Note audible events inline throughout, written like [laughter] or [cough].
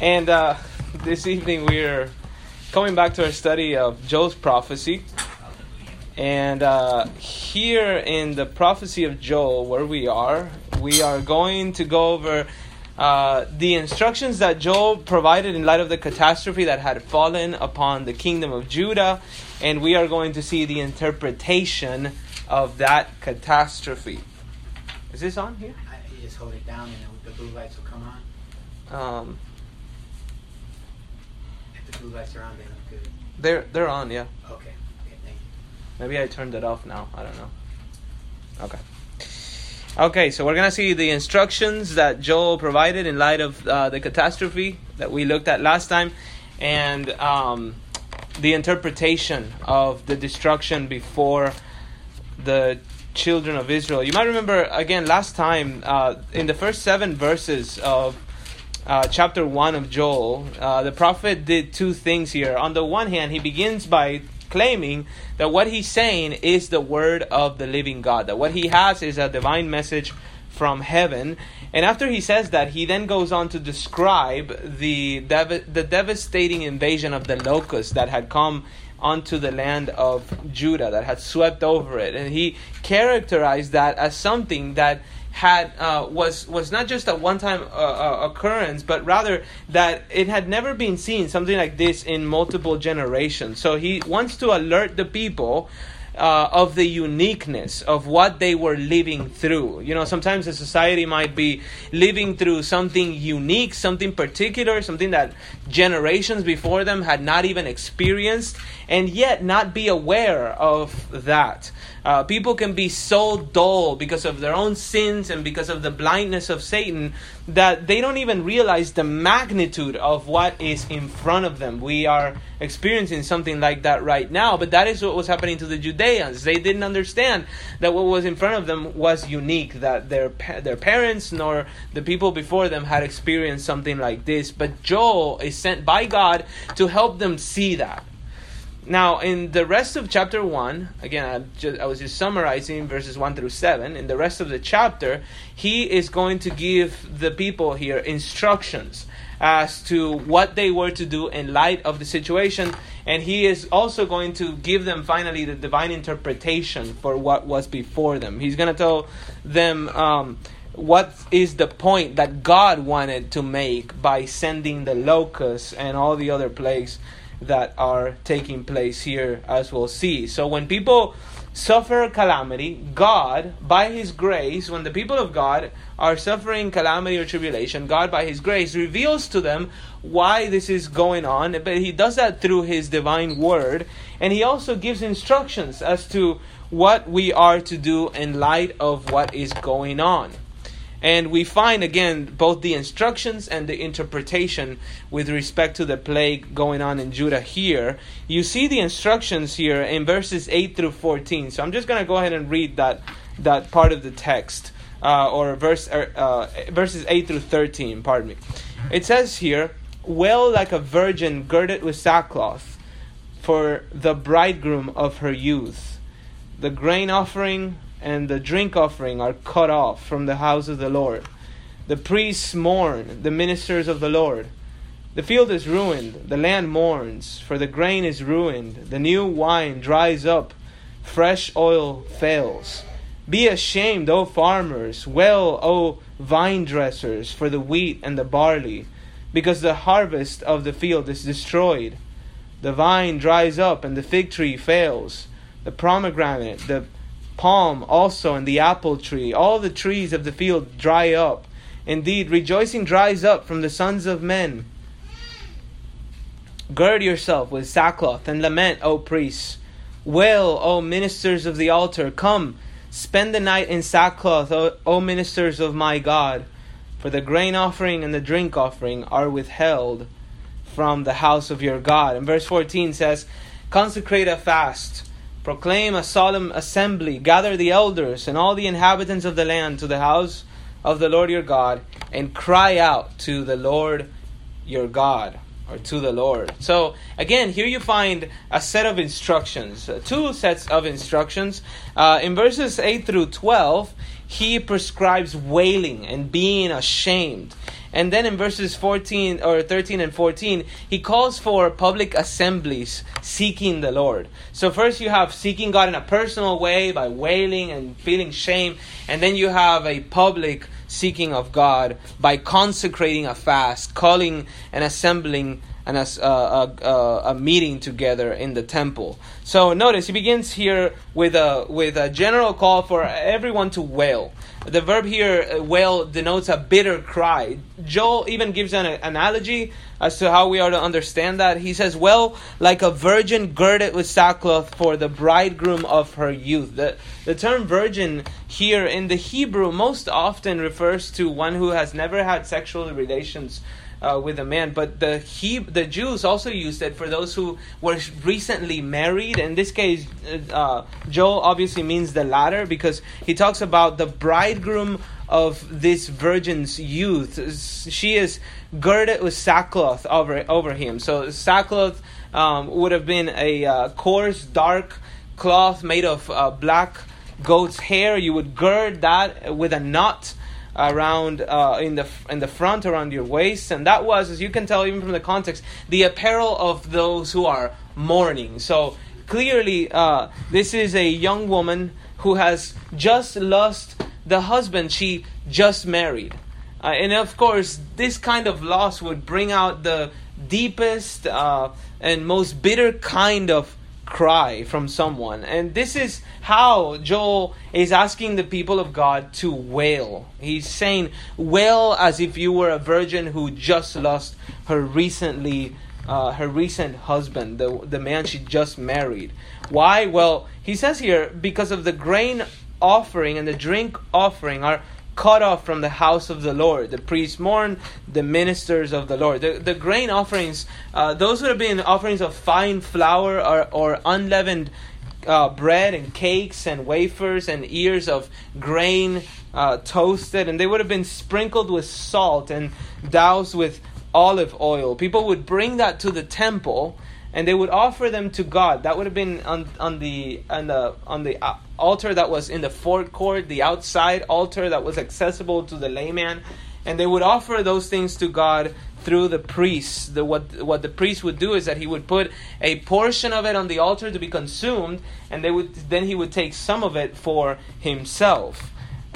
And uh, this evening we're coming back to our study of Joel's prophecy. And uh, here in the prophecy of Joel, where we are, we are going to go over uh, the instructions that Joel provided in light of the catastrophe that had fallen upon the kingdom of Judah. And we are going to see the interpretation of that catastrophe. Is this on here? I, you just hold it down and the blue lights will come on. Um, blue lights are on, good. they're they're on, yeah. Okay. Okay, thank you. Maybe I turned it off now. I don't know. Okay. Okay, so we're gonna see the instructions that Joel provided in light of uh, the catastrophe that we looked at last time, and um, the interpretation of the destruction before the children of Israel. You might remember again last time uh, in the first seven verses of uh, chapter 1 of Joel, uh, the prophet did two things here. On the one hand, he begins by claiming that what he's saying is the word of the living God, that what he has is a divine message from heaven. And after he says that, he then goes on to describe the, dev- the devastating invasion of the locusts that had come onto the land of Judah, that had swept over it. And he characterized that as something that had uh, was was not just a one-time uh, uh, occurrence, but rather that it had never been seen something like this in multiple generations. So he wants to alert the people uh, of the uniqueness of what they were living through. You know, sometimes a society might be living through something unique, something particular, something that generations before them had not even experienced, and yet not be aware of that. Uh, people can be so dull because of their own sins and because of the blindness of Satan that they don't even realize the magnitude of what is in front of them. We are experiencing something like that right now, but that is what was happening to the Judeans. They didn't understand that what was in front of them was unique, that their their parents nor the people before them had experienced something like this. But Joel is sent by God to help them see that. Now, in the rest of chapter 1, again, I, just, I, was just summarizing verses 1 through 7. In the rest of the chapter, he is going to give the people here instructions as to what they were to do in light of the situation. And he is also going to give them finally the divine interpretation for what was before them. He's going to tell them. Um, what is the point that God wanted to make by sending the locusts and all the other plagues that are taking place here, as we'll see. So, when people suffer calamity, God, by His grace, when the people of God are suffering calamity or tribulation, God, by His grace, reveals to them why this is going on. But He does that through His divine word, and He also gives instructions as to what we are to do in light of what is going on. And we find again both the instructions and the interpretation with respect to the plague going on in Judah here. You see the instructions here in verses 8 through 14. So I'm just going to go ahead and read that, that part of the text, uh, or verse, uh, verses 8 through 13, pardon me. It says here, Well, like a virgin girded with sackcloth for the bridegroom of her youth, the grain offering and the drink offering are cut off from the house of the Lord. The priests mourn, the ministers of the Lord. The field is ruined, the land mourns, for the grain is ruined, the new wine dries up, fresh oil fails. Be ashamed, O farmers, well, O vine dressers, for the wheat and the barley, because the harvest of the field is destroyed. The vine dries up, and the fig tree fails. The pomegranate, the palm also and the apple tree, all the trees of the field dry up. Indeed, rejoicing dries up from the sons of men. Gird yourself with sackcloth and lament, O priests. Wail, O ministers of the altar. Come, spend the night in sackcloth, o, o ministers of my God. For the grain offering and the drink offering are withheld from the house of your God. And verse 14 says, Consecrate a fast Proclaim a solemn assembly, gather the elders and all the inhabitants of the land to the house of the Lord your God, and cry out to the Lord your God, or to the Lord. So, again, here you find a set of instructions, uh, two sets of instructions. Uh, in verses 8 through 12, he prescribes wailing and being ashamed. And then in verses 14 or 13 and 14, he calls for public assemblies seeking the Lord. So first you have seeking God in a personal way by wailing and feeling shame, and then you have a public seeking of God by consecrating a fast, calling and assembling and uh, a, a, a, meeting together in the temple. So notice he begins here with a with a general call for everyone to wail. The verb here, uh, wail, denotes a bitter cry. Joel even gives an analogy as to how we are to understand that. He says, Well, like a virgin girded with sackcloth for the bridegroom of her youth. The, the term virgin here in the Hebrew most often refers to one who has never had sexual relations uh, with a man. But the he, the Jews also used it for those who were recently married. In this case, uh, Joel obviously means the latter because he talks about the bridegroom of this virgin's youth. She is girded with sackcloth over over him. So sackcloth um, would have been a uh, coarse, dark cloth made of uh, black goat's hair. You would gird that with a knot around uh, in the in the front around your waist, and that was, as you can tell even from the context, the apparel of those who are mourning. So clearly, uh, this is a young woman who has just lost the husband she just married, uh, and of course, this kind of loss would bring out the deepest uh, and most bitter kind of cry from someone. And this is how Joel is asking the people of God to wail. He's saying, Wail as if you were a virgin who just lost her recently. Uh, her recent husband, the, the man she just married. Why? Well, he says here, because of the grain offering and the drink offering are cut off from the house of the Lord. The priests mourn, the ministers of the Lord. The, the grain offerings, uh, those would have been offerings of fine flour or, or unleavened uh, bread and cakes and wafers and ears of grain uh, toasted, and they would have been sprinkled with salt and doused with olive oil. People would bring that to the temple and they would offer them to God. That would have been on, on the on the on the uh, altar that was in the forecourt, the outside altar that was accessible to the layman, and they would offer those things to God through the priests. The, what what the priest would do is that he would put a portion of it on the altar to be consumed, and they would then he would take some of it for himself.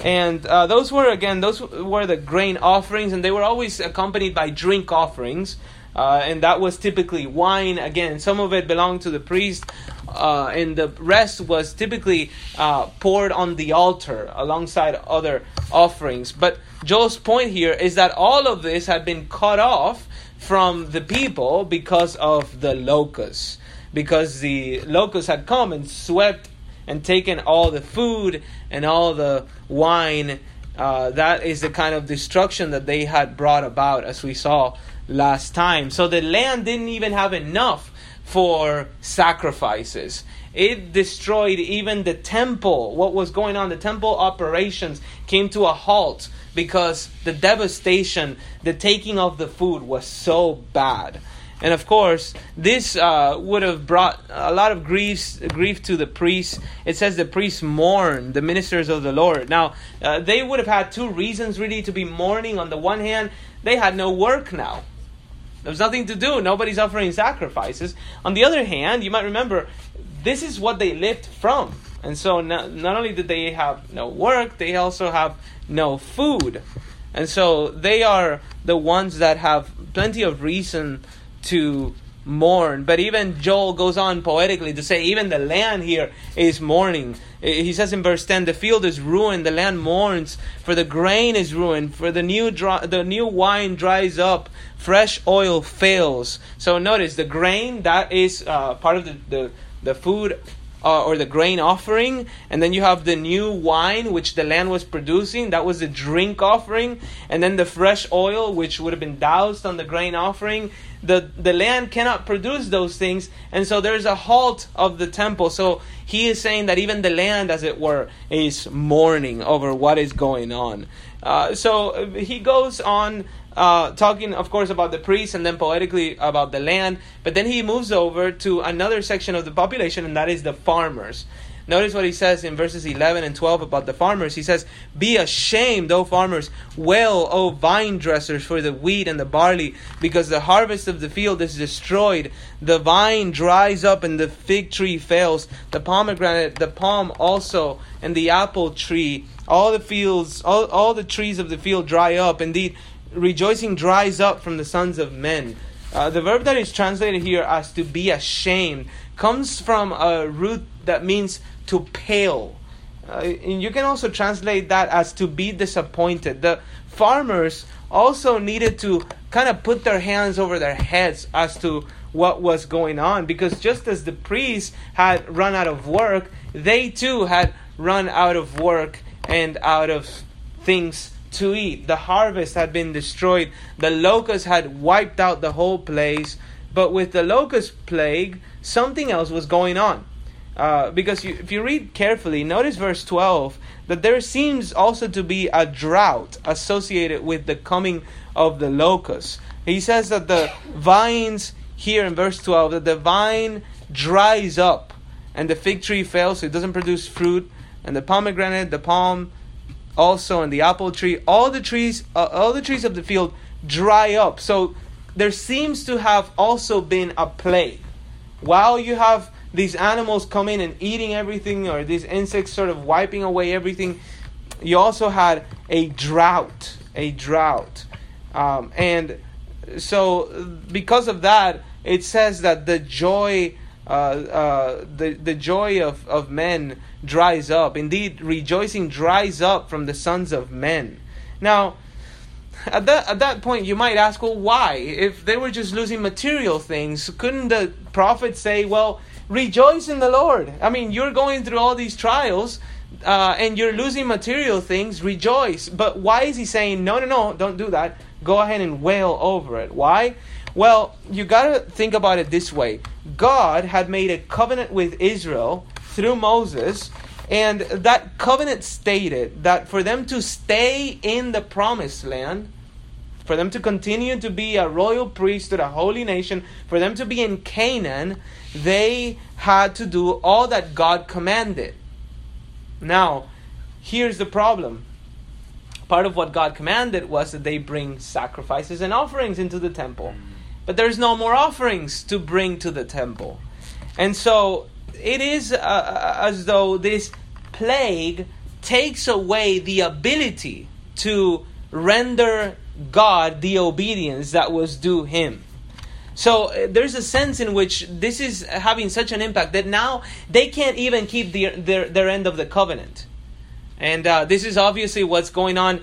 And uh, those were again those were the grain offerings, and they were always accompanied by drink offerings. Uh, and that was typically wine. Again, some of it belonged to the priest, uh, and the rest was typically uh, poured on the altar alongside other offerings. But Joel's point here is that all of this had been cut off from the people because of the locusts, because the locusts had come and swept and taken all the food and all the wine. Uh, that is the kind of destruction that they had brought about, as we saw last time. So the land didn't even have enough for sacrifices. It destroyed even the temple. What was going on? The temple operations came to a halt because the devastation, the taking of the food was so bad. And of course, this uh, would have brought a lot of grief, grief to the priests. It says the priests mourn, the ministers of the Lord. Now, uh, they would have had two reasons really to be mourning. On the one hand, they had no work now. There's nothing to do. Nobody's offering sacrifices. On the other hand, you might remember this is what they lived from. And so not, not only did they have no work, they also have no food. And so they are the ones that have plenty of reason to mourn. But even Joel goes on poetically to say, even the land here is mourning. He says in verse 10, the field is ruined, the land mourns, for the grain is ruined, for the new, dry, the new wine dries up, fresh oil fails. So notice the grain, that is uh, part of the, the, the food uh, or the grain offering, and then you have the new wine which the land was producing, that was the drink offering, and then the fresh oil which would have been doused on the grain offering. The, the land cannot produce those things, and so there's a halt of the temple. So he is saying that even the land, as it were, is mourning over what is going on. Uh, so he goes on uh, talking, of course, about the priests and then poetically about the land. But then he moves over to another section of the population, and that is the farmers. Notice what he says in verses 11 and 12 about the farmers. He says, Be ashamed, O farmers, wail, O vine dressers, for the wheat and the barley, because the harvest of the field is destroyed. The vine dries up and the fig tree fails, the pomegranate, the palm also, and the apple tree. All the fields, all, all the trees of the field dry up. Indeed, rejoicing dries up from the sons of men. Uh, the verb that is translated here as to be ashamed comes from a root that means to pale. Uh, you can also translate that as to be disappointed. The farmers also needed to kind of put their hands over their heads as to what was going on because just as the priests had run out of work, they too had run out of work and out of things to eat. The harvest had been destroyed. The locusts had wiped out the whole place. But with the locust plague, something else was going on. Uh, because you, if you read carefully, notice verse 12 that there seems also to be a drought associated with the coming of the locusts. He says that the vines, here in verse 12, that the vine dries up and the fig tree fails, so it doesn't produce fruit, and the pomegranate, the palm, also and the apple tree, all the trees, uh, all the trees of the field dry up. So there seems to have also been a plague. While you have these animals coming and eating everything, or these insects sort of wiping away everything, you also had a drought. A drought. Um, and so, because of that, it says that the joy. Uh, uh, the the joy of, of men dries up. Indeed, rejoicing dries up from the sons of men. Now, at that at that point, you might ask, well, why? If they were just losing material things, couldn't the prophet say, well, rejoice in the Lord? I mean, you're going through all these trials. Uh, and you're losing material things, rejoice. But why is he saying, no, no, no, don't do that? Go ahead and wail over it. Why? Well, you got to think about it this way God had made a covenant with Israel through Moses, and that covenant stated that for them to stay in the promised land, for them to continue to be a royal priesthood, a holy nation, for them to be in Canaan, they had to do all that God commanded. Now, here's the problem. Part of what God commanded was that they bring sacrifices and offerings into the temple. But there's no more offerings to bring to the temple. And so it is uh, as though this plague takes away the ability to render God the obedience that was due him. So uh, there's a sense in which this is having such an impact that now they can't even keep the, their, their end of the covenant. And uh, this is obviously what's going on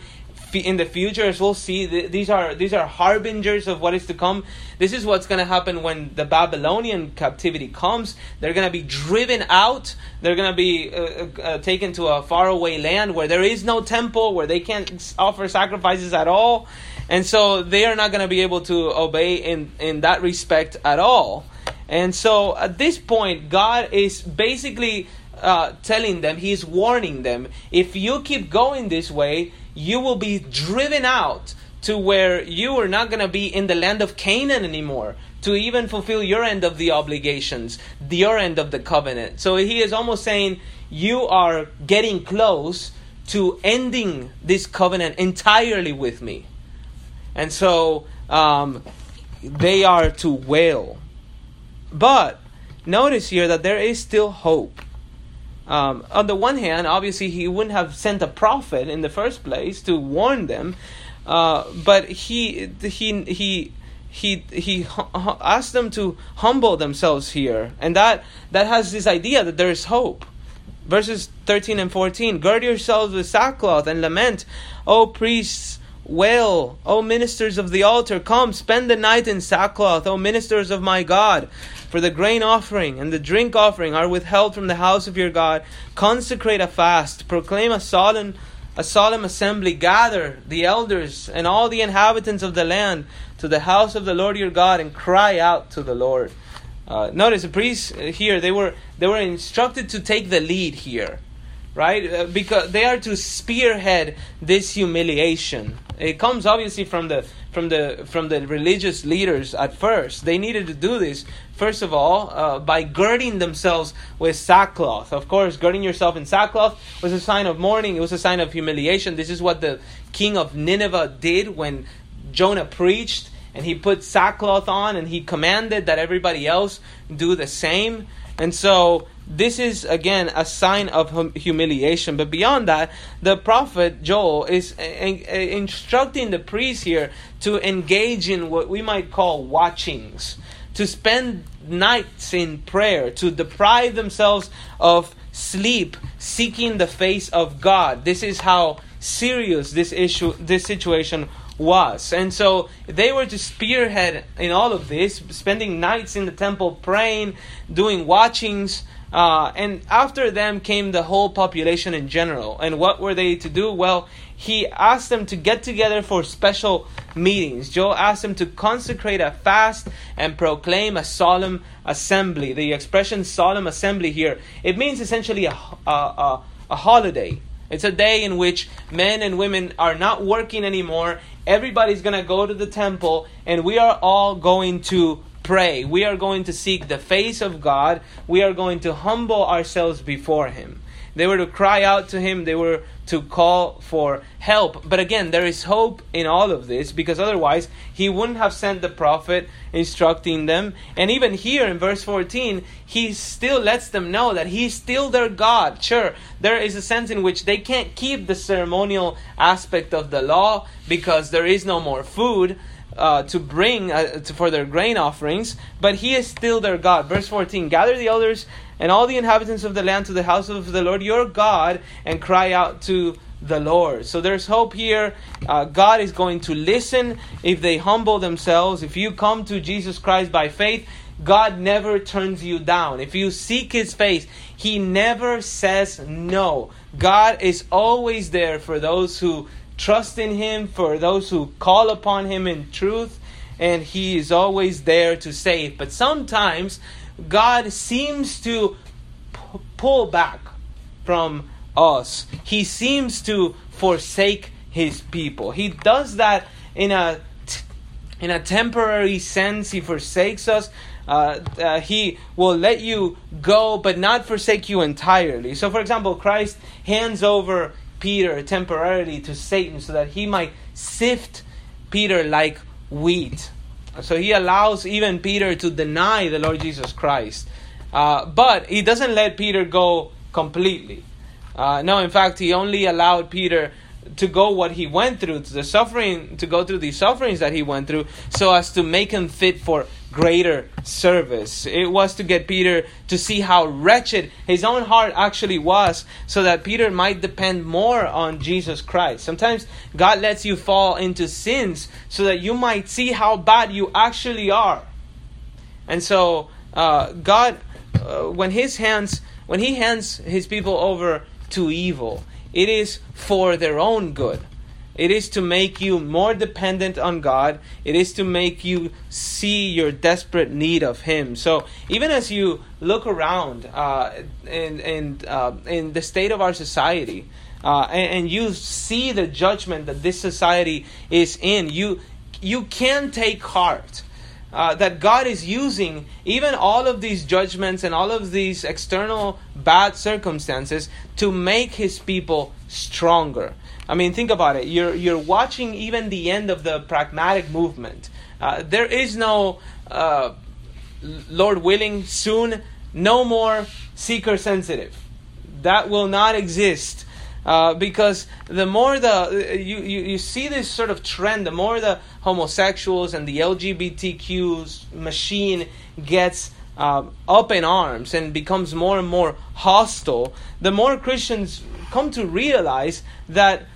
in the future as we'll see these are these are harbingers of what is to come. This is what's going to happen when the babylonian captivity comes. They're going to be driven out. They're going to be uh, uh, uh, taken to a faraway land where there is no temple where they can't offer sacrifices at all. And so they are not going to be able to obey in in that respect at all. And so at this point god is basically uh, telling them he's warning them if you keep going this way you will be driven out to where you are not going to be in the land of Canaan anymore to even fulfill your end of the obligations, your end of the covenant. So he is almost saying, You are getting close to ending this covenant entirely with me. And so um, they are to wail. But notice here that there is still hope. Um, on the one hand, obviously, he wouldn't have sent a prophet in the first place to warn them, uh, but he he he he he asked them to humble themselves here, and that that has this idea that there is hope. Verses thirteen and fourteen: Gird yourselves with sackcloth and lament, O priests. Wail, O ministers of the altar, come spend the night in sackcloth, O ministers of my God. For the grain offering and the drink offering are withheld from the house of your God. Consecrate a fast, proclaim a solemn a solemn assembly, gather the elders and all the inhabitants of the land to the house of the Lord your God and cry out to the Lord. Uh, notice the priests here they were they were instructed to take the lead here, right? Uh, because they are to spearhead this humiliation. It comes obviously from the from the from the religious leaders at first. They needed to do this first of all uh, by girding themselves with sackcloth. Of course, girding yourself in sackcloth was a sign of mourning. It was a sign of humiliation. This is what the king of Nineveh did when Jonah preached and he put sackcloth on and he commanded that everybody else do the same. And so this is again a sign of hum- humiliation. But beyond that, the prophet Joel is instructing the priests here to engage in what we might call watchings, to spend nights in prayer, to deprive themselves of sleep, seeking the face of God. This is how serious this issue, this situation was. And so they were to spearhead in all of this, spending nights in the temple praying, doing watchings. Uh, and after them came the whole population in general. And what were they to do? Well, he asked them to get together for special meetings. Joel asked them to consecrate a fast and proclaim a solemn assembly. The expression solemn assembly here, it means essentially a, a, a, a holiday. It's a day in which men and women are not working anymore. Everybody's going to go to the temple, and we are all going to pray. We are going to seek the face of God. We are going to humble ourselves before Him. They were to cry out to Him. They were to call for help. But again, there is hope in all of this because otherwise He wouldn't have sent the prophet instructing them. And even here in verse 14, He still lets them know that He's still their God. Sure, there is a sense in which they can't keep the ceremonial aspect of the law because there is no more food uh, to bring uh, to, for their grain offerings, but he is still their God. Verse 14 Gather the elders and all the inhabitants of the land to the house of the Lord your God and cry out to the Lord. So there's hope here. Uh, God is going to listen if they humble themselves. If you come to Jesus Christ by faith, God never turns you down. If you seek His face, He never says no. God is always there for those who trust in Him, for those who call upon Him in truth, and He is always there to save. But sometimes God seems to p- pull back from us, He seems to forsake His people. He does that in a in a temporary sense, he forsakes us. Uh, uh, he will let you go, but not forsake you entirely. So, for example, Christ hands over Peter temporarily to Satan so that he might sift Peter like wheat. So he allows even Peter to deny the Lord Jesus Christ. Uh, but he doesn't let Peter go completely. Uh, no, in fact, he only allowed Peter to go what he went through, to the suffering, to go through the sufferings that he went through, so as to make him fit for greater service. It was to get Peter to see how wretched his own heart actually was, so that Peter might depend more on Jesus Christ. Sometimes God lets you fall into sins so that you might see how bad you actually are. And so, uh, God, uh, when His hands, when He hands His people over to evil, it is for their own good. It is to make you more dependent on God. It is to make you see your desperate need of Him. So even as you look around uh, in in uh, in the state of our society, uh, and, and, you see the judgment that this society is in, you you can take heart. Uh, that God is using even all of these judgments and all of these external bad circumstances to make His people stronger. I mean, think about it. You're you're watching even the end of the pragmatic movement. Uh, there is no, uh, Lord willing, soon no more seeker sensitive. That will not exist. Uh, because the more the you, you, you see this sort of trend, the more the homosexuals and the LGBTQ machine gets uh, up in arms and becomes more and more hostile, the more Christians come to realize that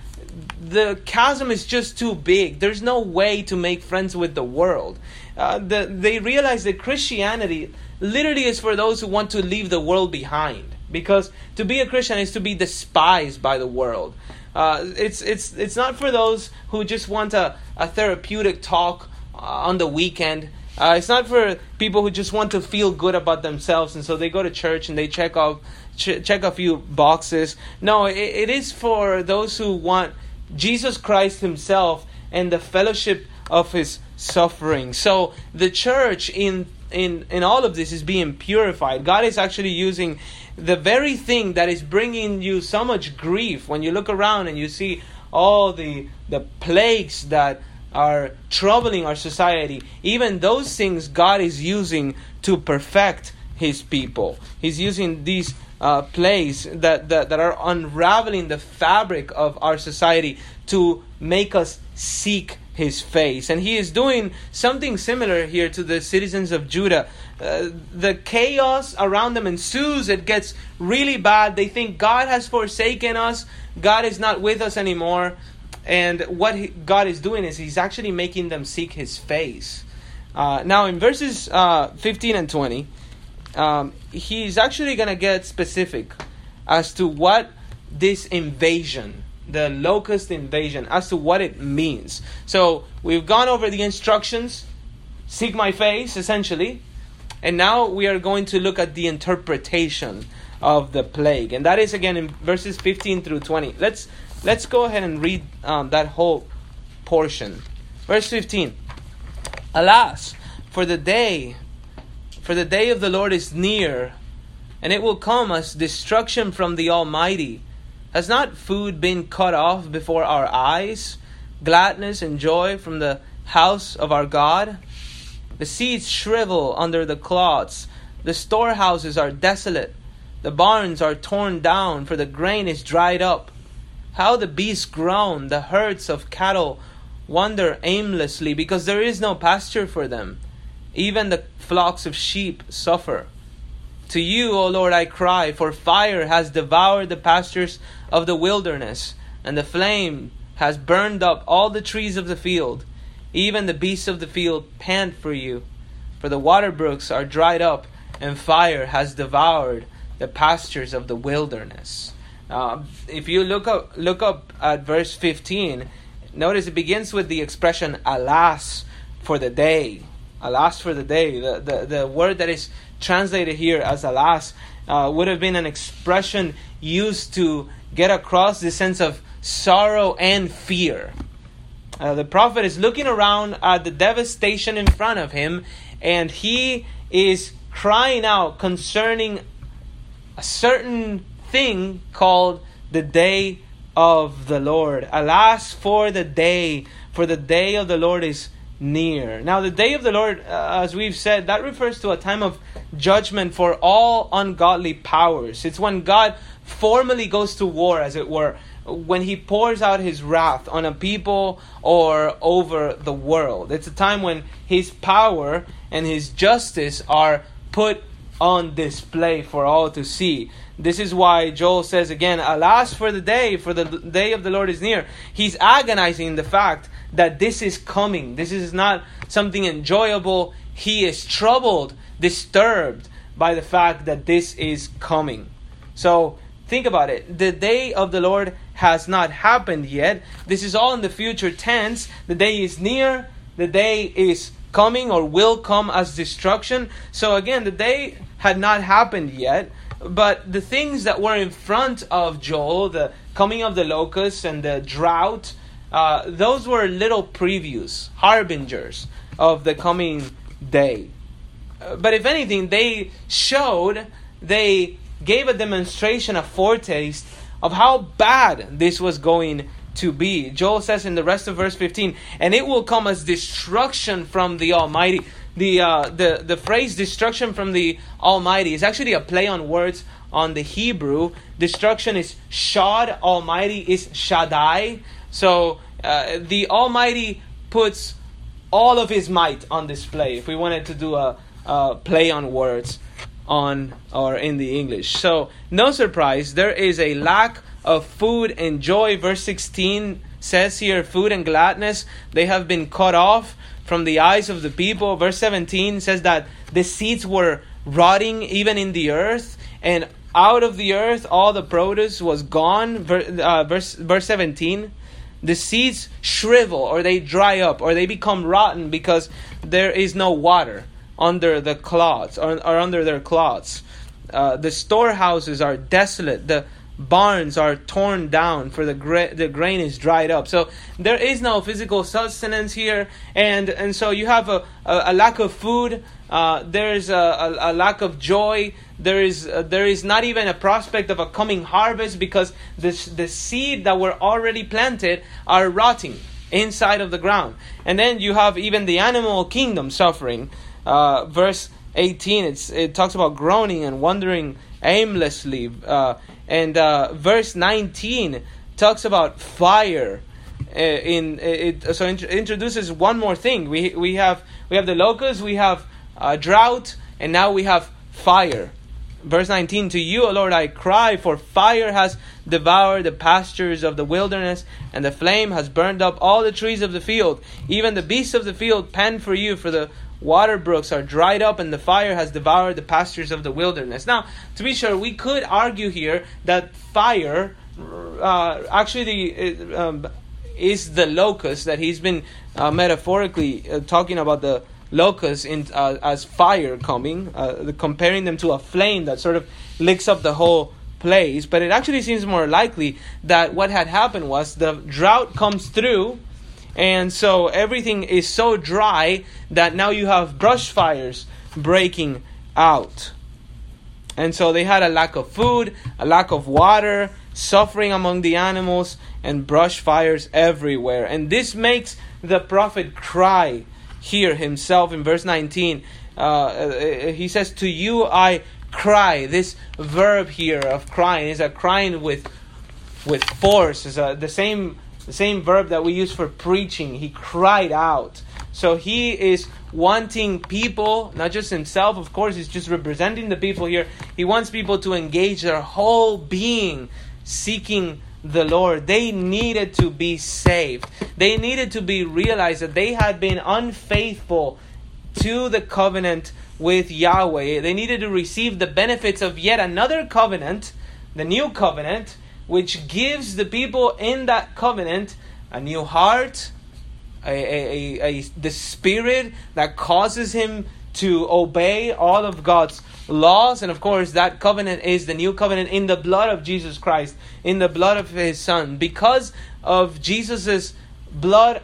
the chasm is just too big. There's no way to make friends with the world. Uh, the, they realize that Christianity literally is for those who want to leave the world behind. Because to be a Christian is to be despised by the world. Uh, it's, it's, it's not for those who just want a, a therapeutic talk uh, on the weekend. Uh, it's not for people who just want to feel good about themselves and so they go to church and they check off ch- check a few boxes. No, it, it is for those who want Jesus Christ Himself and the fellowship of his suffering. So the church in in in all of this is being purified. God is actually using the very thing that is bringing you so much grief when you look around and you see all the the plagues that are troubling our society. Even those things God is using to perfect his people. He's using these uh, plays that, that, that are unraveling the fabric of our society to make us seek his face. And he is doing something similar here to the citizens of Judah. Uh, the chaos around them ensues, it gets really bad. They think God has forsaken us, God is not with us anymore. And what he, God is doing is He's actually making them seek His face. Uh, now, in verses uh, 15 and 20, um, he's actually going to get specific as to what this invasion, the locust invasion, as to what it means. So we've gone over the instructions, seek my face, essentially, and now we are going to look at the interpretation of the plague, and that is again in verses 15 through 20. Let's let's go ahead and read um, that whole portion. Verse 15. Alas, for the day for the day of the Lord is near, and it will come as destruction from the Almighty. Has not food been cut off before our eyes, gladness and joy from the house of our God? The seeds shrivel under the clods, the storehouses are desolate, the barns are torn down, for the grain is dried up. How the beasts groan, the herds of cattle wander aimlessly, because there is no pasture for them. Even the flocks of sheep suffer. To you, O Lord, I cry, for fire has devoured the pastures of the wilderness, and the flame has burned up all the trees of the field. Even the beasts of the field pant for you, for the water brooks are dried up, and fire has devoured the pastures of the wilderness. Uh, if you look up, look up at verse 15, notice it begins with the expression, Alas for the day alas for the day. The, the, the word that is translated here as alas uh, would have been an expression used to get across the sense of sorrow and fear. Uh, the prophet is looking around at the devastation in front of him, and he is crying out concerning a certain thing called the day of the Lord. Alas for the day, for the day of the Lord is near. Now, the day of the Lord, uh, as we've said, that refers to a time of judgment for all ungodly powers. It's when God formally goes to war, as it were, when he pours out his wrath on a people or over the world. It's a time when his power and his justice are put on display for all to see. This is why Joel says again, Alas for the day, for the day of the Lord is near. He's agonizing the fact that this is coming. This is not something enjoyable. He is troubled, disturbed by the fact that this is coming. So think about it. The day of the Lord has not happened yet. This is all in the future tense. The day is near. The day is coming or will come as destruction. So again, the day had not happened yet. But the things that were in front of Joel, the coming of the locusts and the drought, uh, those were little previews, harbingers of the coming day. Uh, but if anything, they showed, they gave a demonstration, a foretaste of how bad this was going to be. Joel says in the rest of verse 15, and it will come as destruction from the Almighty the uh, the the phrase "destruction from the Almighty" is actually a play on words on the Hebrew. Destruction is Shad, Almighty is Shaddai. So uh, the Almighty puts all of His might on display. If we wanted to do a, a play on words on or in the English, so no surprise, there is a lack of food and joy. Verse sixteen says here, "Food and gladness they have been cut off." from the eyes of the people. Verse 17 says that the seeds were rotting even in the earth, and out of the earth all the produce was gone. Uh, verse, verse 17 the seeds shrivel or they dry up or they become rotten because there is no water under the clods or, or under their clods. Uh, the storehouses are desolate. The barns are torn down for the gra- the grain is dried up. So there is no physical sustenance here and and so you have a, a, a lack of food uh, there's a, a, a, lack of joy there is uh, there is not even a prospect of a coming harvest because the, the seed that were already planted are rotting inside of the ground. And then you have even the animal kingdom suffering. Uh, verse 18 it's, it talks about groaning and wandering aimlessly uh, and uh, verse 19 talks about fire. Uh, in it, so introduces one more thing. We we have we have the locusts, we have uh, drought, and now we have fire. Verse 19 To you, O Lord, I cry, for fire has devoured the pastures of the wilderness, and the flame has burned up all the trees of the field. Even the beasts of the field pant for you, for the water brooks are dried up and the fire has devoured the pastures of the wilderness. Now, to be sure, we could argue here that fire uh, actually um, is the locust, that he's been uh, metaphorically uh, talking about the locust in, uh, as fire coming, uh, comparing them to a flame that sort of licks up the whole place. But it actually seems more likely that what had happened was the drought comes through and so everything is so dry that now you have brush fires breaking out. And so they had a lack of food, a lack of water, suffering among the animals, and brush fires everywhere. And this makes the prophet cry here himself in verse 19. Uh, uh he says, To you I cry. This verb here of crying is a crying with, with force, is a, the same the same verb that we use for preaching. He cried out. So he is wanting people, not just himself, of course, he's just representing the people here. He wants people to engage their whole being seeking the Lord. They needed to be saved. They needed to be realized that they had been unfaithful to the covenant with Yahweh. They needed to receive the benefits of yet another covenant, the new covenant, which gives the people in that covenant a new heart, a, a, a, a, the spirit that causes him to obey all of God's laws. And of course, that covenant is the new covenant in the blood of Jesus Christ, in the blood of his Son. Because of Jesus' blood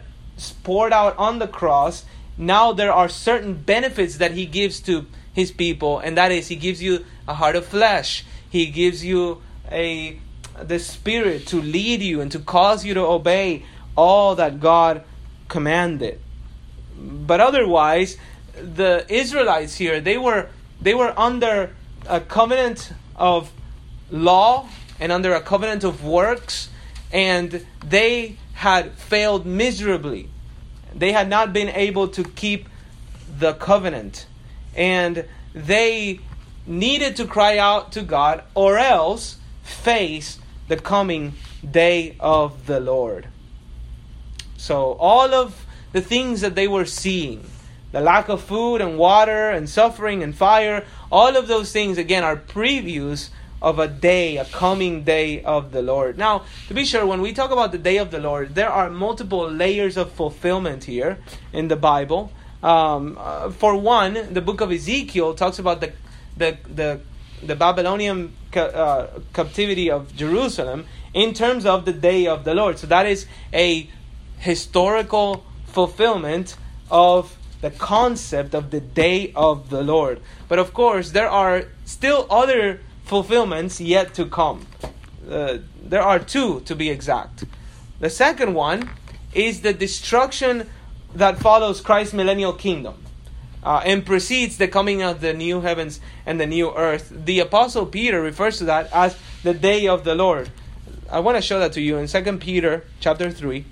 poured out on the cross, now there are certain benefits that he gives to his people, and that is, he gives you a heart of flesh, he gives you a the Spirit to lead you and to cause you to obey all that God commanded. But otherwise, the Israelites here, they were they were under a covenant of law and under a covenant of works, and they had failed miserably. They had not been able to keep the covenant. And they needed to cry out to God or else face the coming day of the Lord. So, all of the things that they were seeing, the lack of food and water and suffering and fire, all of those things, again, are previews of a day, a coming day of the Lord. Now, to be sure, when we talk about the day of the Lord, there are multiple layers of fulfillment here in the Bible. Um, uh, for one, the book of Ezekiel talks about the, the, the the Babylonian uh, captivity of Jerusalem in terms of the day of the Lord. So that is a historical fulfillment of the concept of the day of the Lord. But of course, there are still other fulfillments yet to come. Uh, there are two to be exact. The second one is the destruction that follows Christ's millennial kingdom uh, and precedes the coming of the new heavens and the new earth. The apostle Peter refers to that as the day of the Lord. I want to show that to you in 2 Peter chapter 3.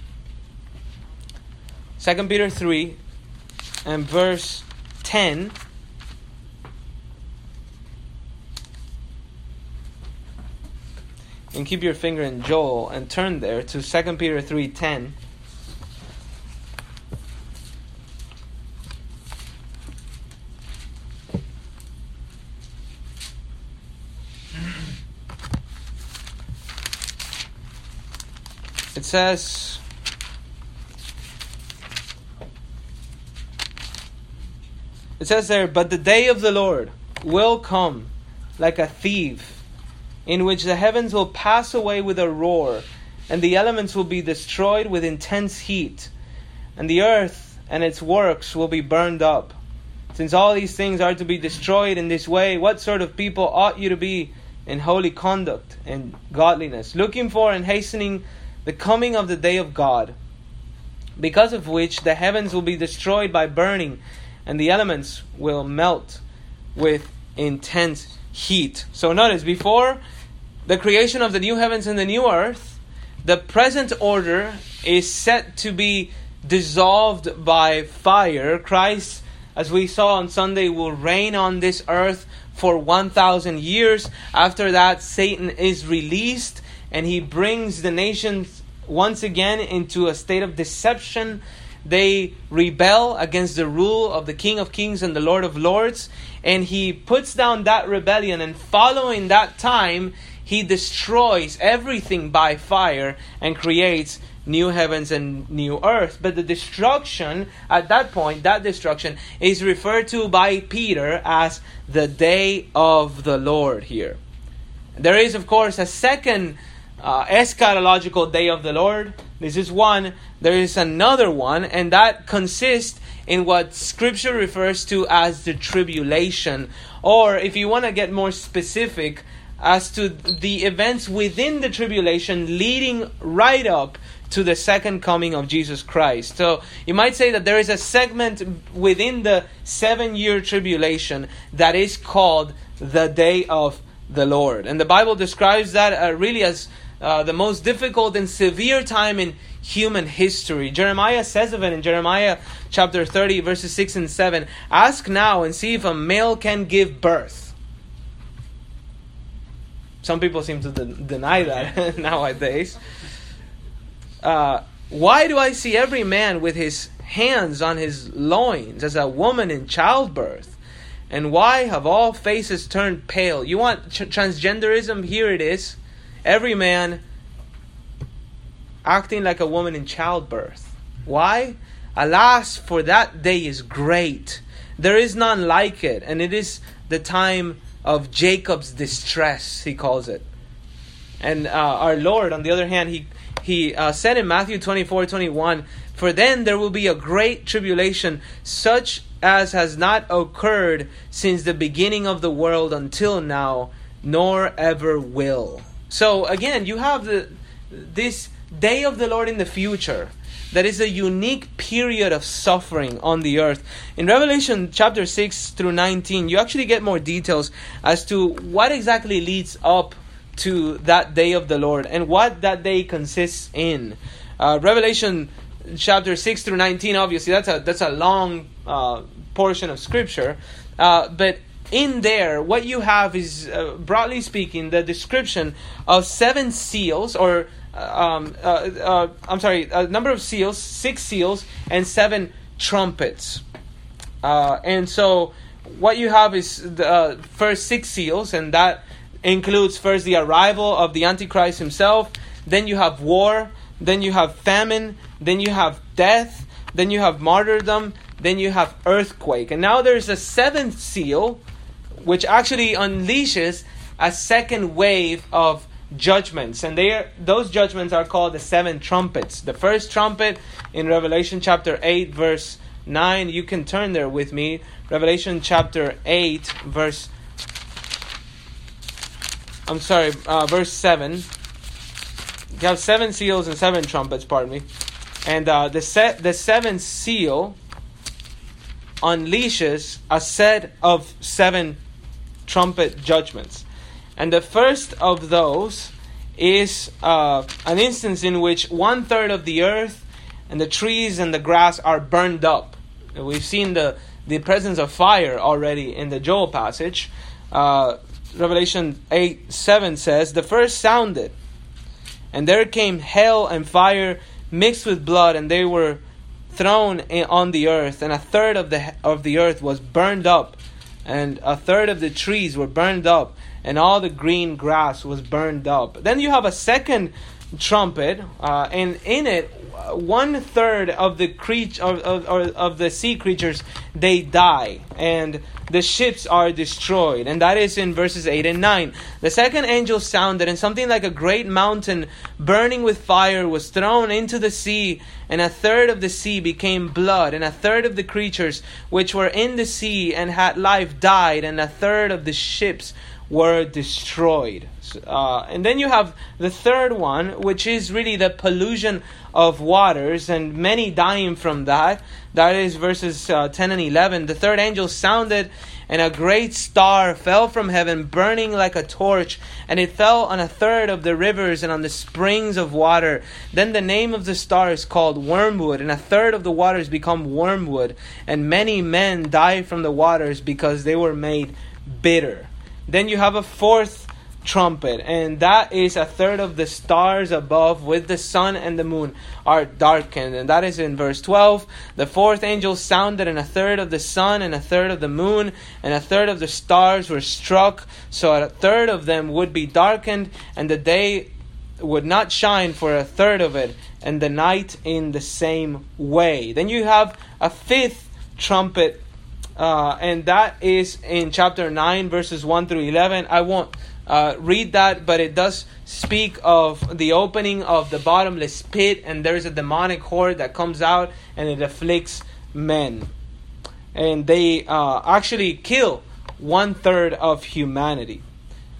2 Peter 3 and verse 10. And keep your finger in Joel and turn there to 2 Peter 3:10. Says it says there but the day of the lord will come like a thief in which the heavens will pass away with a roar, and the elements will be destroyed with intense heat, and the earth and its works will be burned up. Since all these things are to be destroyed in this way, what sort of people ought you to be in holy conduct and godliness, looking for and hastening the coming of the day of God, because of which the heavens will be destroyed by burning, and the elements will melt with intense heat. So notice, before the creation of the new heavens and the new earth, the present order is set to be dissolved by fire. Christ, as we saw on Sunday, will reign on this earth for 1,000 years. After that, Satan is released and he brings the nations once again into a state of deception. They rebel against the rule of the King of Kings and the Lord of Lords, and he puts down that rebellion. And following that time, he destroys everything by fire and creates new heavens and new earth. But the destruction, at that point, that destruction is referred to by Peter as the day of the Lord here. There is, of course, a second uh, eschatological day of the Lord. This is one. There is another one, and that consists in what Scripture refers to as the tribulation. Or, if you want to get more specific, as to the events within the tribulation leading right up to the second coming of Jesus Christ. So you might say that there is a segment within the seven year tribulation that is called the day of the Lord. And the Bible describes that uh, really as uh, the most difficult and severe time in human history. Jeremiah says of it in Jeremiah chapter 30, verses 6 and 7 Ask now and see if a male can give birth. Some people seem to de- deny that [laughs] nowadays. Uh, why do I see every man with his hands on his loins as a woman in childbirth? And why have all faces turned pale? You want tr- transgenderism? Here it is. Every man acting like a woman in childbirth. Why? Alas, for that day is great. There is none like it, and it is the time of Jacob's distress, he calls it. And uh, our Lord, on the other hand, he he uh, said in Matthew 24 21, For then there will be a great tribulation, such as has not occurred since the beginning of the world until now, nor ever will. So again, you have the, this day of the Lord in the future that is a unique period of suffering on the earth. In Revelation chapter 6 through 19, you actually get more details as to what exactly leads up to that day of the Lord and what that day consists in. Uh, Revelation chapter 6 through 19, obviously, that's a, that's a long uh, portion of scripture. Uh, but in there, what you have is, uh, broadly speaking, the description of seven seals, or uh, um, uh, I'm sorry, a number of seals, six seals, and seven trumpets. and so, what you have is the first six seals, and that includes first the arrival of the Antichrist himself, then you have war, then you have famine, then you have death, then you have martyrdom, then you have earthquake. And now there's a seventh seal, which actually unleashes a second wave of judgments. And they are, those judgments are called the seven trumpets. The first trumpet in Revelation chapter 8, verse 9, you can turn there with me. Revelation chapter 8, verse I'm sorry, uh, verse 7. You have seven seals and seven trumpets, pardon me. And uh, the, set, the seventh seal unleashes a set of seven trumpet judgments. And the first of those is uh, an instance in which one third of the earth and the trees and the grass are burned up. We've seen the, the presence of fire already in the Joel passage. Uh, Revelation 8 7 says, The first sounded, and there came hail and fire mixed with blood, and they were thrown on the earth, and a third of the of the earth was burned up, and a third of the trees were burned up, and all the green grass was burned up. Then you have a second trumpet, uh, and in it, one third of the creature of, of, of the sea creatures they die, and the ships are destroyed, and that is in verses eight and nine. The second angel sounded, and something like a great mountain burning with fire was thrown into the sea, and a third of the sea became blood, and a third of the creatures which were in the sea and had life died, and a third of the ships were destroyed. Uh, and then you have the third one, which is really the pollution of waters, and many dying from that. That is verses uh, 10 and 11. The third angel sounded, and a great star fell from heaven, burning like a torch, and it fell on a third of the rivers and on the springs of water. Then the name of the star is called Wormwood, and a third of the waters become wormwood, and many men die from the waters because they were made bitter. Then you have a fourth trumpet, and that is a third of the stars above with the sun and the moon are darkened. And that is in verse 12. The fourth angel sounded, and a third of the sun and a third of the moon and a third of the stars were struck, so a third of them would be darkened, and the day would not shine for a third of it, and the night in the same way. Then you have a fifth trumpet uh, and that is in chapter 9, verses 1 through 11. I won't uh, read that, but it does speak of the opening of the bottomless pit, and there's a demonic horde that comes out and it afflicts men. And they uh, actually kill one third of humanity.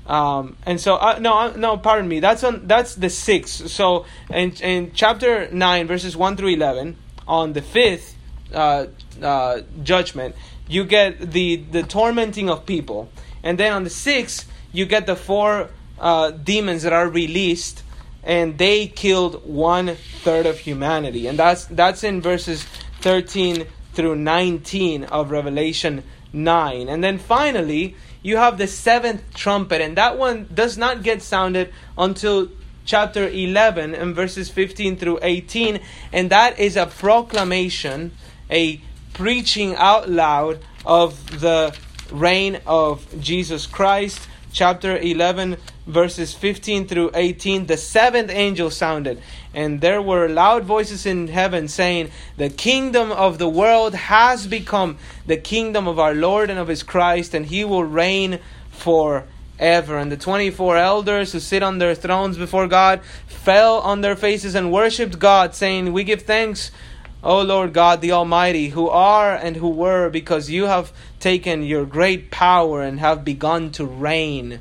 Um, and so, uh, no, uh, no, pardon me. That's on. That's the sixth. So, in in chapter nine, verses one through eleven, on the fifth uh, uh, judgment, you get the the tormenting of people, and then on the sixth you get the four uh, demons that are released, and they killed one third of humanity, and that's that's in verses thirteen through nineteen of Revelation nine, and then finally you have the seventh trumpet, and that one does not get sounded until chapter 11 and verses 15 through 18 and that is a proclamation a preaching out loud of the reign of Jesus Christ. Chapter 11, verses 15 through 18. The seventh angel sounded, and there were loud voices in heaven saying, The kingdom of the world has become the kingdom of our Lord and of his Christ, and he will reign forever. And the 24 elders who sit on their thrones before God fell on their faces and worshipped God, saying, We give thanks O Lord God the Almighty, who are and who were, because you have taken your great power and have begun to reign.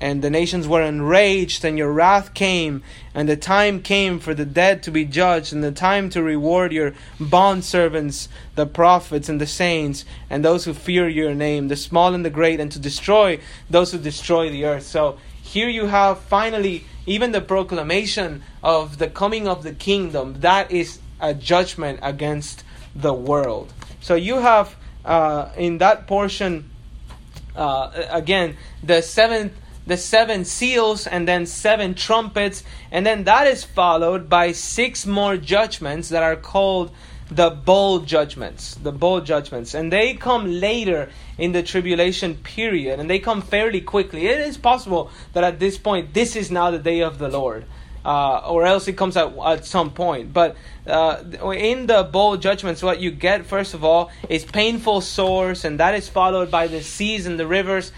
And the nations were enraged, and your wrath came, and the time came for the dead to be judged, and the time to reward your bondservants, the prophets and the saints, and those who fear your name, the small and the great, and to destroy those who destroy the earth. So here you have finally even the proclamation of the coming of the kingdom. That is a judgment against the world. So you have uh, in that portion uh, again the seventh the seven seals and then seven trumpets and then that is followed by six more judgments that are called the bowl judgments the bowl judgments. And they come later in the tribulation period and they come fairly quickly. It is possible that at this point this is now the day of the lord uh, or else it comes at, at some point. But uh, in the bowl judgments, what you get, first of all, is painful sores, and that is followed by the seas and the rivers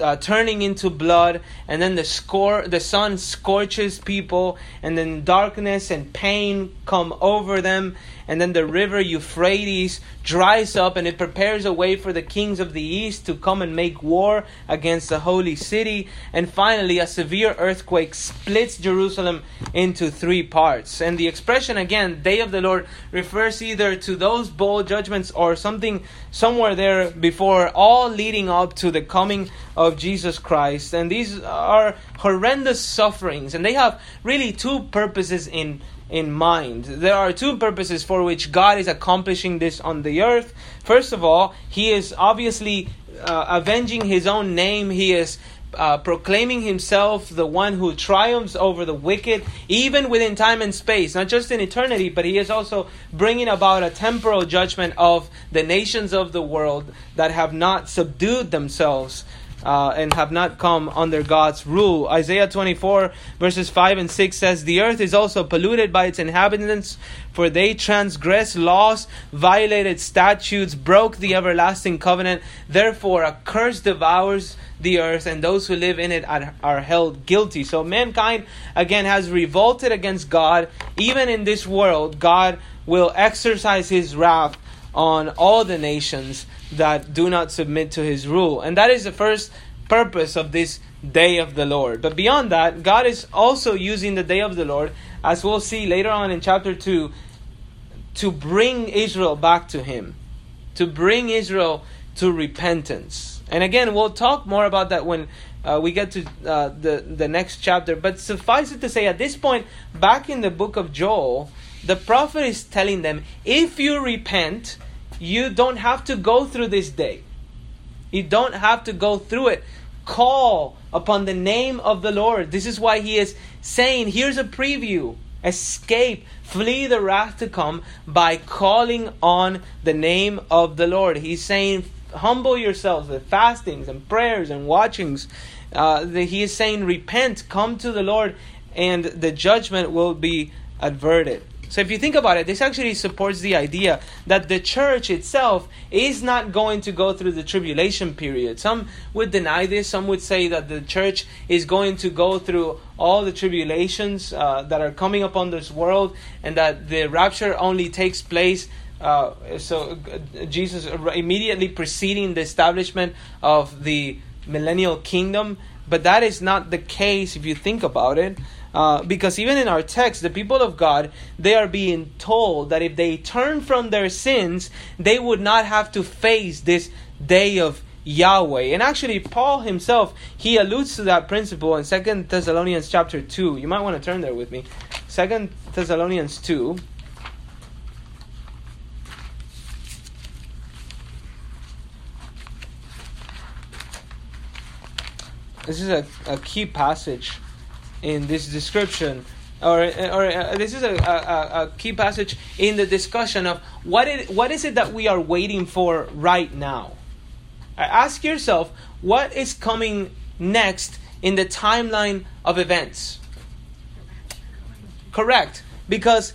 uh, turning into blood, and then the score, the sun scorches people, and then darkness and pain come over them, and then the river Euphrates dries up, and it prepares a way for the kings of the east to come and make war against the holy city, and finally, a severe earthquake splits Jerusalem into three parts. And the expression again, "Day of the Lord," refers either to those bowl judgments or something somewhere there before, all leading up to the coming of Jesus Christ. And these are horrendous sufferings, and they have really two purposes in in mind. There are two purposes for which God is accomplishing this on the earth. First of all, He is obviously uh, avenging His own name. He is uh, proclaiming himself the one who triumphs over the wicked, even within time and space, not just in eternity, but he is also bringing about a temporal judgment of the nations of the world that have not subdued themselves uh, and have not come under God's rule. Isaiah 24, verses 5 and 6 says, The earth is also polluted by its inhabitants, for they transgressed laws, violated statutes, broke the everlasting covenant. Therefore, a curse devours the earth, and those who live in it are, are held guilty. So, mankind, again, has revolted against God. Even in this world, God will exercise his wrath on all the nations that do not submit to his rule. And that is the first purpose of this day of the Lord. But beyond that, God is also using the day of the Lord, as we'll see later on in chapter 2, to bring Israel back to him, to bring Israel to repentance. And again, we'll talk more about that when uh, we get to uh, the, the next chapter. But suffice it to say, at this point, back in the book of Joel, the prophet is telling them if you repent, you don't have to go through this day. You don't have to go through it. Call upon the name of the Lord. This is why he is saying, here's a preview. Escape, flee the wrath to come by calling on the name of the Lord. He's saying, humble yourselves with fastings and prayers and watchings. Uh, he is saying, repent, come to the Lord, and the judgment will be averted. So if you think about it, this actually supports the idea that the church itself is not going to go through the tribulation period. Some would deny this. Some would say that the church is going to go through all the tribulations uh, that are coming upon this world, and that the rapture only takes place. Uh, so uh, Jesus immediately preceding the establishment of the millennial kingdom, but that is not the case if you think about it. Uh, because even in our text, the people of God, they are being told that if they turn from their sins, they would not have to face this day of Yahweh. And actually, Paul himself, he alludes to that principle in Second Thessalonians chapter 2. You might want to turn there with me. Second Thessalonians 2. This is a, a key passage in this description or, or uh, this is a, a, a, key passage in the discussion of what it, what is it that we are waiting for right now. Ask yourself what is coming next in the timeline of events. Correct, because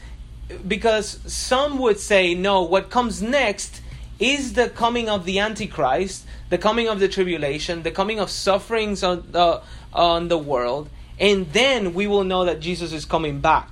because some would say no. What comes next is the coming of the Antichrist, the coming of the tribulation, the coming of sufferings on the on the world, and then we will know that Jesus is coming back.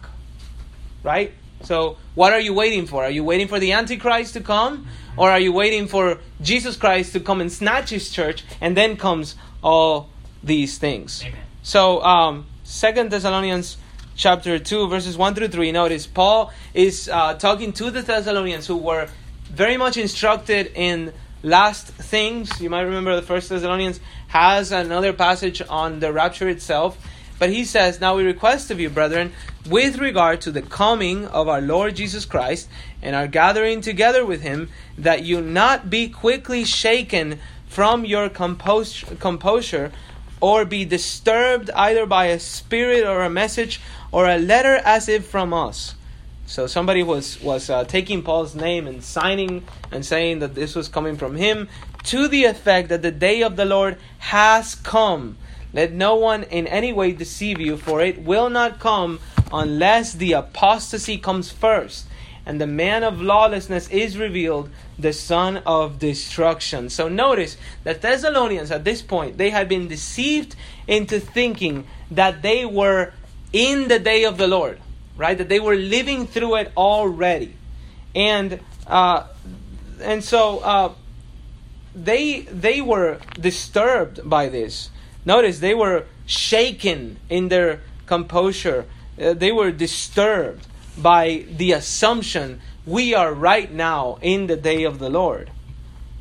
Right? So, what are you waiting for? Are you waiting for the Antichrist to come? Or are you waiting for Jesus Christ to come and snatch his church? And then comes all these things. Amen. So, um, 2 Thessalonians chapter 2, verses 1 through 3, notice Paul is uh, talking to the Thessalonians who were very much instructed in last things. You might remember the first Thessalonians has another passage on the rapture itself. But he says, Now we request of you, brethren, with regard to the coming of our Lord Jesus Christ and our gathering together with him, that you not be quickly shaken from your compos- composure or be disturbed either by a spirit or a message or a letter as if from us. So somebody was was uh, taking Paul's name and signing and saying that this was coming from him to the effect that the day of the Lord has come let no one in any way deceive you, for it will not come unless the apostasy comes first, and the man of lawlessness is revealed, the son of destruction. So notice the Thessalonians at this point, they had been deceived into thinking that they were in the day of the Lord, right? That they were living through it already. And uh, and so uh, they they were disturbed by this Notice they were shaken in their composure. Uh, they were disturbed by the assumption we are right now in the day of the Lord.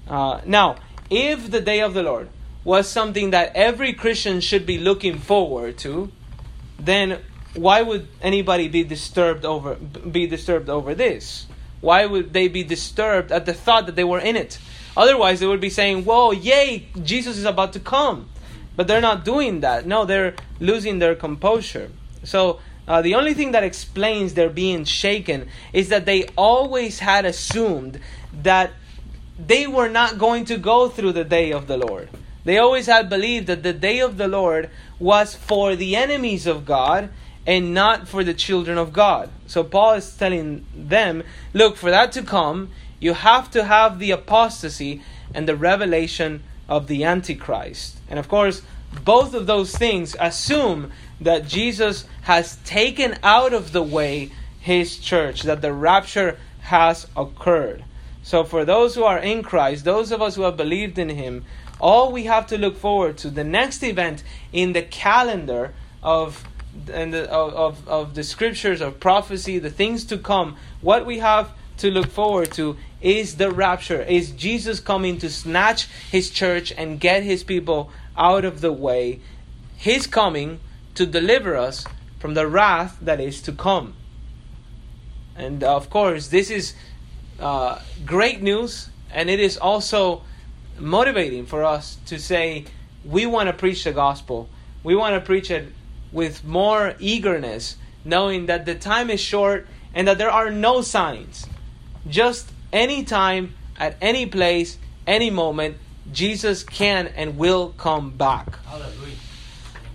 Uh, now, if the day of the Lord was something that every Christian should be looking forward to, then why would anybody be disturbed over be disturbed over this? Why would they be disturbed at the thought that they were in it? Otherwise, they would be saying, "Whoa, yay! Jesus is about to come." But they're not doing that. No, they're losing their composure. So uh, the only thing that explains their being shaken is that they always had assumed that they were not going to go through the day of the Lord. They always had believed that the day of the Lord was for the enemies of God and not for the children of God. So Paul is telling them, look, for that to come, you have to have the apostasy and the revelation of the Antichrist. And of course, both of those things assume that Jesus has taken out of the way his church, that the rapture has occurred. So, for those who are in Christ, those of us who have believed in him, all we have to look forward to, the next event in the calendar of and the, of, of the scriptures of prophecy, the things to come, what we have to look forward to is the rapture, is Jesus coming to snatch his church and get his people out of the way. His coming to deliver us from the wrath that is to come. And of course, this is uh, great news, and it is also motivating for us to say, we want to preach the gospel. We want to preach it with more eagerness, knowing that the time is short and that there are no signs. Just any time, at any place, any moment, Jesus can and will come back. Hallelujah.